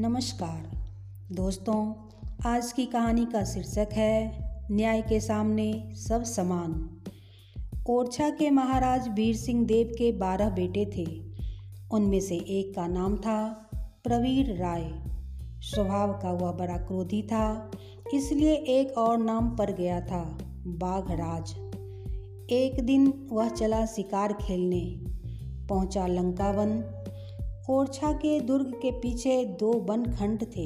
नमस्कार। दोस्तों, आज की कहानी का शीर्षक है, न्याय के सामने सब समान। ओरछा के महाराज वीर सिंह देव के बारह बेटे थे। उनमें से एक का नाम था प्रवीर राय। स्वभाव का वह बड़ा क्रोधी था, इसलिए एक और नाम पर गया था बाघराज। एक दिन वह चला शिकार खेलने। पहुँचा लंकावन ओरछा के दुर्ग के पीछे दो वन खंड थे।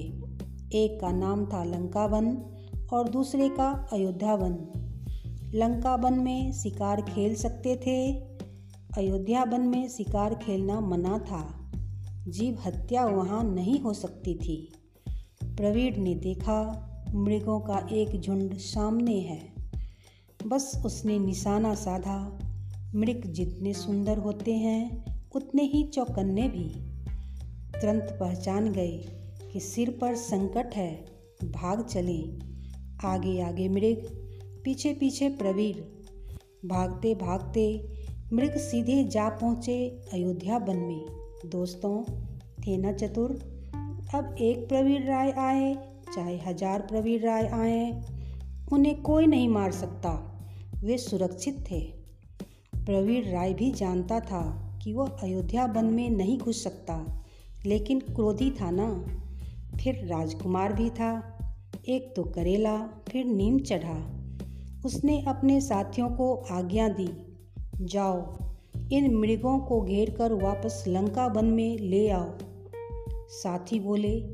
एक का नाम था लंका वन और दूसरे का अयोध्या वन लंका वन में शिकार खेल सकते थे। अयोध्या वन में शिकार खेलना मना था। जीव हत्या वहाँ नहीं हो सकती थी। प्रवीण ने देखा, मृगों का एक झुंड सामने है। बस उसने निशाना साधा। मृग जितने सुंदर होते हैं उतने ही चौकन्ने भी। तुरंत पहचान गए कि सिर पर संकट है, भाग चले। आगे आगे मृग, पीछे पीछे प्रवीर। भागते भागते मृग सीधे जा पहुँचे अयोध्या वन में। दोस्तों, थे न चतुर। अब एक प्रवीर राय आए, चाहे हज़ार प्रवीर राय आए, उन्हें कोई नहीं मार सकता। वे सुरक्षित थे। प्रवीर राय भी जानता था। कि वह अयोध्या वन में नहीं घुस सकता, लेकिन क्रोधी था ना। फिर राजकुमार भी था। एक तो करेला, फिर नीम चढ़ा। उसने अपने साथियों को आज्ञा दी, जाओ, इन मृगों को घेर कर वापस लंका वन में ले आओ। साथी बोले,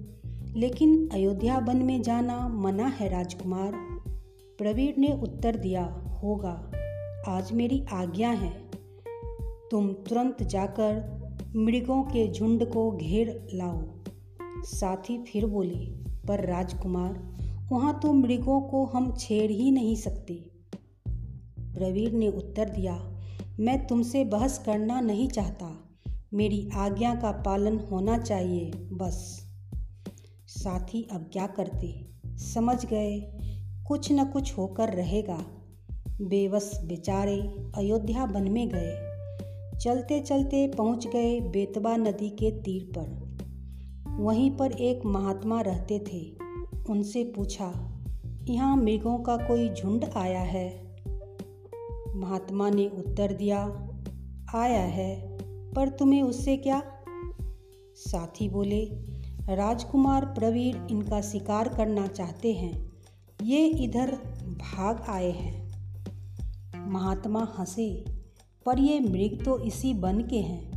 लेकिन अयोध्या वन में जाना मना है राजकुमार। प्रवीर ने उत्तर दिया, होगा, आज मेरी आज्ञा है। तुम तुरंत जाकर मृगों के झुंड को घेर लाओ। साथी फिर बोले, पर राजकुमार, वहाँ तो मृगों को हम छेड़ ही नहीं सकते। प्रवीर ने उत्तर दिया, मैं तुमसे बहस करना नहीं चाहता। मेरी आज्ञा का पालन होना चाहिए, बस। साथी अब क्या करते? समझ गए, कुछ न कुछ होकर रहेगा। बेबस बेचारे अयोध्या बन में गए। चलते चलते पहुँच गए बेतबा नदी के तीर पर। वहीं पर एक महात्मा रहते थे। उनसे पूछा, यहाँ मृगों का कोई झुंड आया है? महात्मा ने उत्तर दिया, आया है, पर तुम्हें उससे क्या? साथी बोले, राजकुमार प्रवीर इनका शिकार करना चाहते हैं। ये इधर भाग आए हैं। महात्मा हंसे पर ये मृग तो इसी वन के हैं।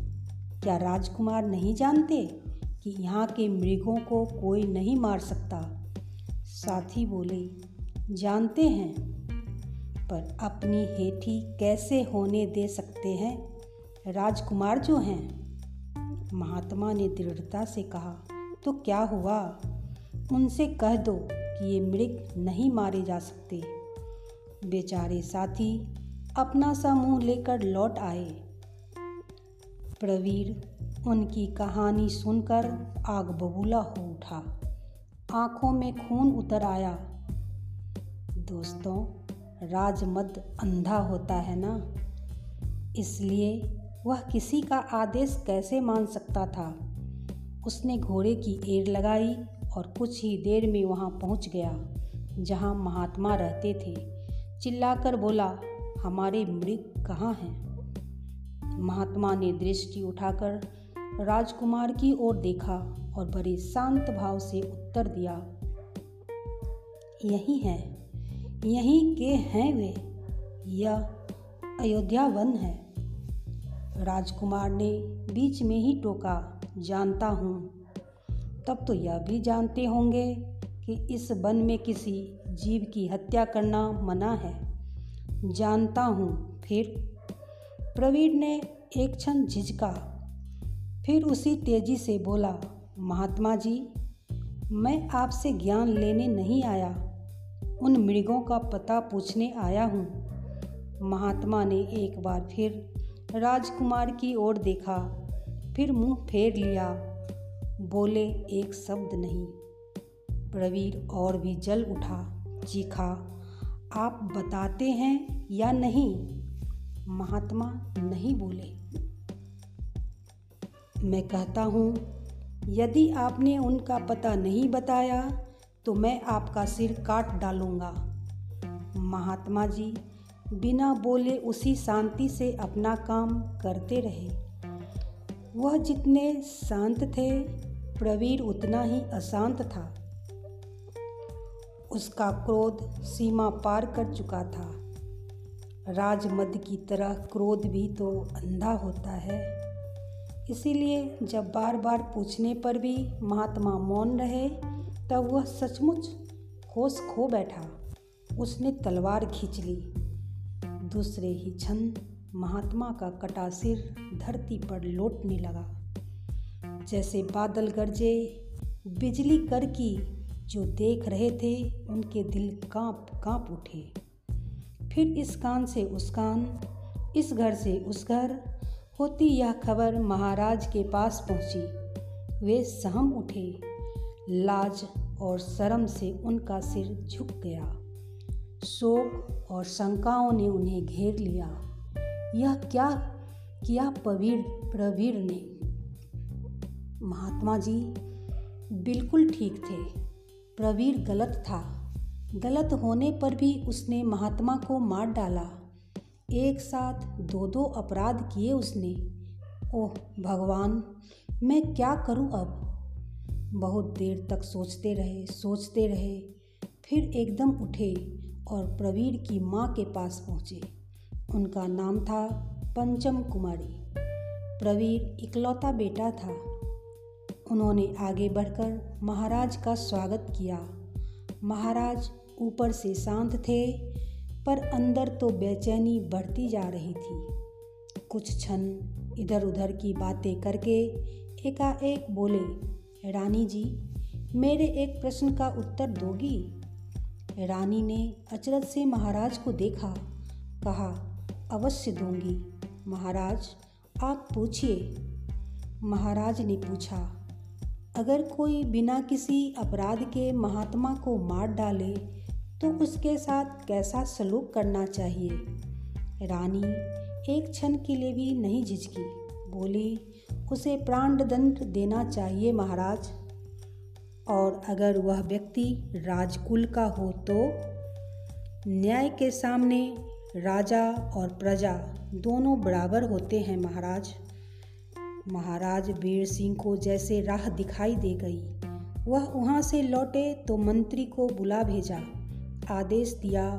क्या राजकुमार नहीं जानते कि यहाँ के मृगों को कोई नहीं मार सकता? साथी बोले, जानते हैं, पर अपनी हेठी कैसे होने दे सकते हैं? राजकुमार जो हैं। महात्मा ने दृढ़ता से कहा तो क्या हुआ? उनसे कह दो कि ये मृग नहीं मारे जा सकते। बेचारे साथी अपना सा मुँह लेकर लौट आए। प्रवीर उनकी कहानी सुनकर आग बबूला हो उठा। आँखों में खून उतर आया। दोस्तों राजमद अंधा होता है ना? इसलिए वह किसी का आदेश कैसे मान सकता था? उसने घोड़े की एड़ लगाई और कुछ ही देर में वहाँ पहुँच गया, जहाँ महात्मा रहते थे। चिल्लाकर बोला हमारे मृग कहाँ हैं? महात्मा ने दृष्टि उठाकर राजकुमार की ओर देखा और बड़े शांत भाव से उत्तर दिया, यही है, यहीं के हैं वे? यह अयोध्या वन है। राजकुमार ने बीच में ही टोका, जानता हूँ। तब तो यह भी जानते होंगे कि इस वन में किसी जीव की हत्या करना मना है। जानता हूँ। फिर प्रवीण ने एक क्षण झिझका। फिर उसी तेज़ी से बोला, महात्मा जी, मैं आपसे ज्ञान लेने नहीं आया। उन मृगों का पता पूछने आया हूँ। महात्मा ने एक बार फिर राजकुमार की ओर देखा। फिर मुँह फेर लिया। बोले, एक शब्द नहीं। प्रवीर और भी जल उठा, चीखा आप बताते हैं या नहीं? महात्मा नहीं बोले। मैं कहता हूँ, यदि आपने उनका पता नहीं बताया तो मैं आपका सिर काट डालूँगा। महात्मा जी बिना बोले उसी शांति से अपना काम करते रहे। वह जितने शांत थे, प्रवीर उतना ही अशांत था। उसका क्रोध सीमा पार कर चुका था। राजमद की तरह क्रोध भी तो अंधा होता है। इसीलिए जब बार बार पूछने पर भी महात्मा मौन रहे, तब वह सचमुच होश खो बैठा। उसने तलवार खींच ली। दूसरे ही क्षण महात्मा का कटा सिर धरती पर लौटने लगा। जैसे बादल गरजे, बिजली कर की जो देख रहे थे, उनके दिल काँप काँप उठे। फिर इस कान से उस कान, इस घर से उस घर, होती यह खबर महाराज के पास पहुँची। वे सहम उठे। लाज और शर्म से उनका सिर झुक गया। शोक और शंकाओं ने उन्हें घेर लिया। यह क्या, किया पवीर प्रवीर ने? महात्मा जी, बिल्कुल ठीक थे। प्रवीर गलत था। गलत होने पर भी उसने महात्मा को मार डाला। एक साथ दो दो अपराध किए उसने। ओह, भगवान, मैं क्या करूँ अब? बहुत देर तक सोचते रहे सोचते रहे, फिर एकदम उठे और प्रवीर की माँ के पास पहुँचे। उनका नाम था पंचम कुमारी। प्रवीर इकलौता बेटा था। उन्होंने आगे बढ़कर महाराज का स्वागत किया। महाराज ऊपर से शांत थे, पर अंदर तो बेचैनी बढ़ती जा रही थी। कुछ क्षण इधर उधर की बातें करके एकाएक बोले, रानी जी, मेरे एक प्रश्न का उत्तर दोगी? रानी ने अचरज से महाराज को देखा, कहा, अवश्य दूँगी। महाराज, आप पूछिए। महाराज ने पूछा अगर कोई बिना किसी अपराध के महात्मा को मार डाले तो उसके साथ कैसा सलूक करना चाहिए? रानी एक क्षण के लिए भी नहीं झिझकी। बोली, उसे प्राणदंड देना चाहिए महाराज। और अगर वह व्यक्ति राजकुल का हो तो? न्याय के सामने राजा और प्रजा दोनों बराबर होते हैं महाराज। महाराज वीर सिंह को जैसे राह दिखाई दे गई। वह वहाँ से लौटे तो मंत्री को बुला भेजा। आदेश दिया,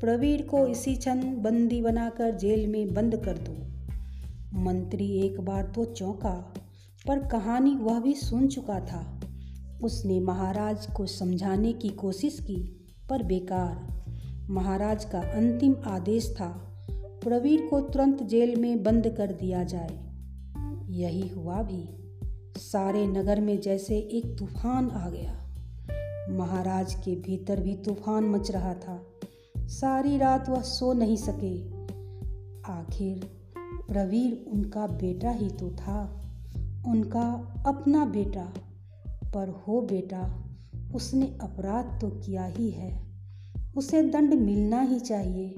प्रवीर को इसी क्षण बंदी बनाकर जेल में बंद कर दो। मंत्री एक बार तो चौंका, पर कहानी वह भी सुन चुका था। उसने महाराज को समझाने की कोशिश की, पर बेकार। महाराज का अंतिम आदेश था, प्रवीर को तुरंत जेल में बंद कर दिया जाए। यही हुआ भी। सारे नगर में जैसे एक तूफ़ान आ गया। महाराज के भीतर भी तूफ़ान मच रहा था। सारी रात वह सो नहीं सके। आखिर प्रवीर उनका बेटा ही तो था। उनका अपना बेटा। पर हो बेटा, उसने अपराध तो किया ही है। उसे दंड मिलना ही चाहिए।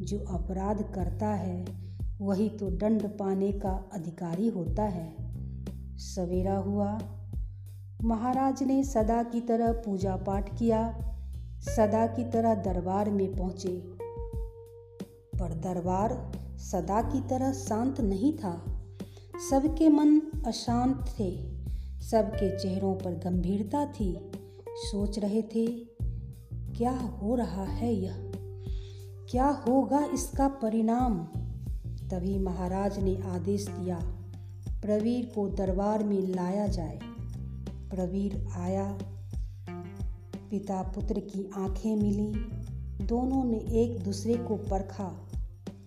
जो अपराध करता है वही तो दंड पाने का अधिकारी होता है। सवेरा हुआ। महाराज ने सदा की तरह पूजा पाठ किया, सदा की तरह दरबार में पहुँचे। पर दरबार सदा की तरह शांत नहीं था। सबके मन अशांत थे, सबके चेहरों पर गंभीरता थी। सोच रहे थे, क्या हो रहा है यह? क्या होगा इसका परिणाम? तभी महाराज ने आदेश दिया, प्रवीर को दरबार में लाया जाए। प्रवीर आया। पिता पुत्र की आँखें मिली। दोनों ने एक दूसरे को परखा।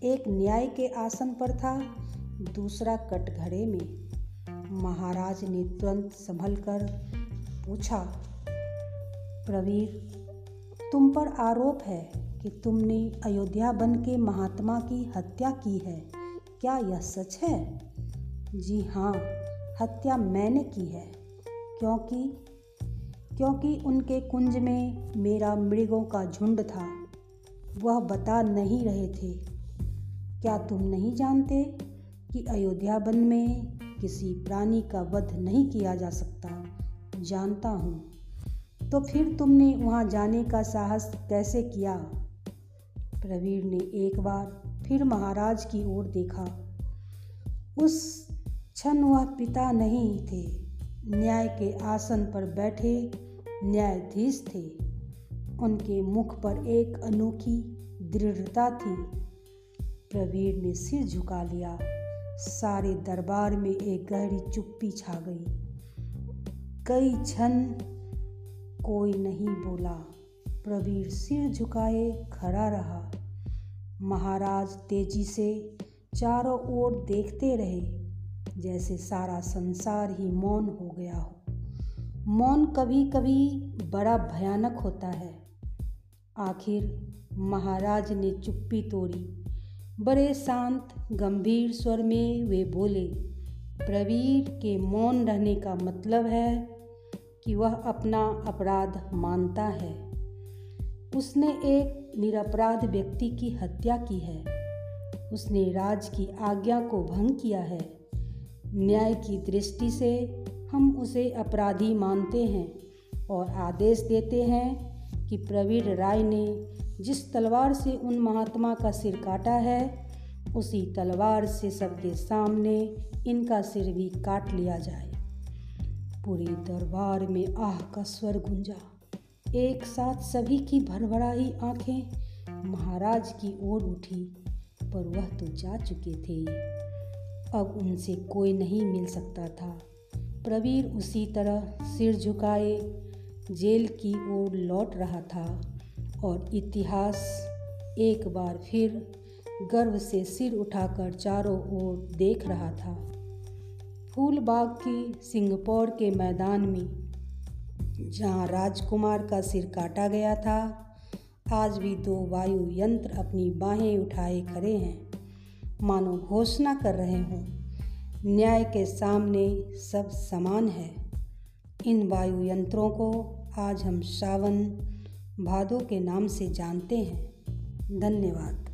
एक न्याय के आसन पर था, दूसरा कटघरे में। महाराज ने तुरंत संभल कर पूछा, प्रवीर, तुम पर आरोप है कि तुमने अयोध्या बन के महात्मा की हत्या की है। क्या यह सच है? जी हाँ हत्या मैंने की है। क्योंकि क्योंकि उनके कुंज में मेरा मृगों का झुंड था। वह बता नहीं रहे थे। क्या तुम नहीं जानते कि अयोध्या वन में किसी प्राणी का वध नहीं किया जा सकता? जानता हूँ। तो फिर तुमने वहाँ जाने का साहस कैसे किया? प्रवीर ने एक बार फिर महाराज की ओर देखा। उस क्षण वह पिता नहीं थे। न्याय के आसन पर बैठे न्यायाधीश थे। उनके मुख पर एक अनोखी दृढ़ता थी। प्रवीर ने सिर झुका लिया। सारे दरबार में एक गहरी चुप्पी छा गई। कई क्षण कोई नहीं बोला। प्रवीर सिर झुकाए खड़ा रहा। महाराज तेज़ी से चारों ओर देखते रहे, जैसे सारा संसार ही मौन हो गया हो। मौन कभी कभी बड़ा भयानक होता है। आखिर महाराज ने चुप्पी तोड़ी। बड़े शांत, गंभीर स्वर में वे बोले, प्रवीर के मौन रहने का मतलब है कि वह अपना अपराध मानता है। उसने एक निरपराध व्यक्ति की हत्या की है। उसने राज की आज्ञा को भंग किया है। न्याय की दृष्टि से हम उसे अपराधी मानते हैं और आदेश देते हैं कि प्रवीण राय ने जिस तलवार से उन महात्मा का सिर काटा है, उसी तलवार से सबके सामने इनका सिर भी काट लिया जाए। पूरे दरबार में आह का स्वर गुंजा। एक साथ सभी की भरभराई आँखें महाराज की ओर उठी, पर वह तो जा चुके थे। अब उनसे कोई नहीं मिल सकता था। प्रवीर उसी तरह सिर झुकाए, जेल की ओर लौट रहा था और इतिहास एक बार फिर गर्व से सिर उठाकर चारों ओर देख रहा था। फूलबाग की सिंगपौर के मैदान में जहाँ राजकुमार का सिर काटा गया था, आज भी दो वायु यंत्र अपनी बाहें उठाए खड़े हैं। मानो घोषणा कर रहे हों, न्याय के सामने सब समान है। इन वायु यंत्रों को आज हम सावन भादों के नाम से जानते हैं। धन्यवाद।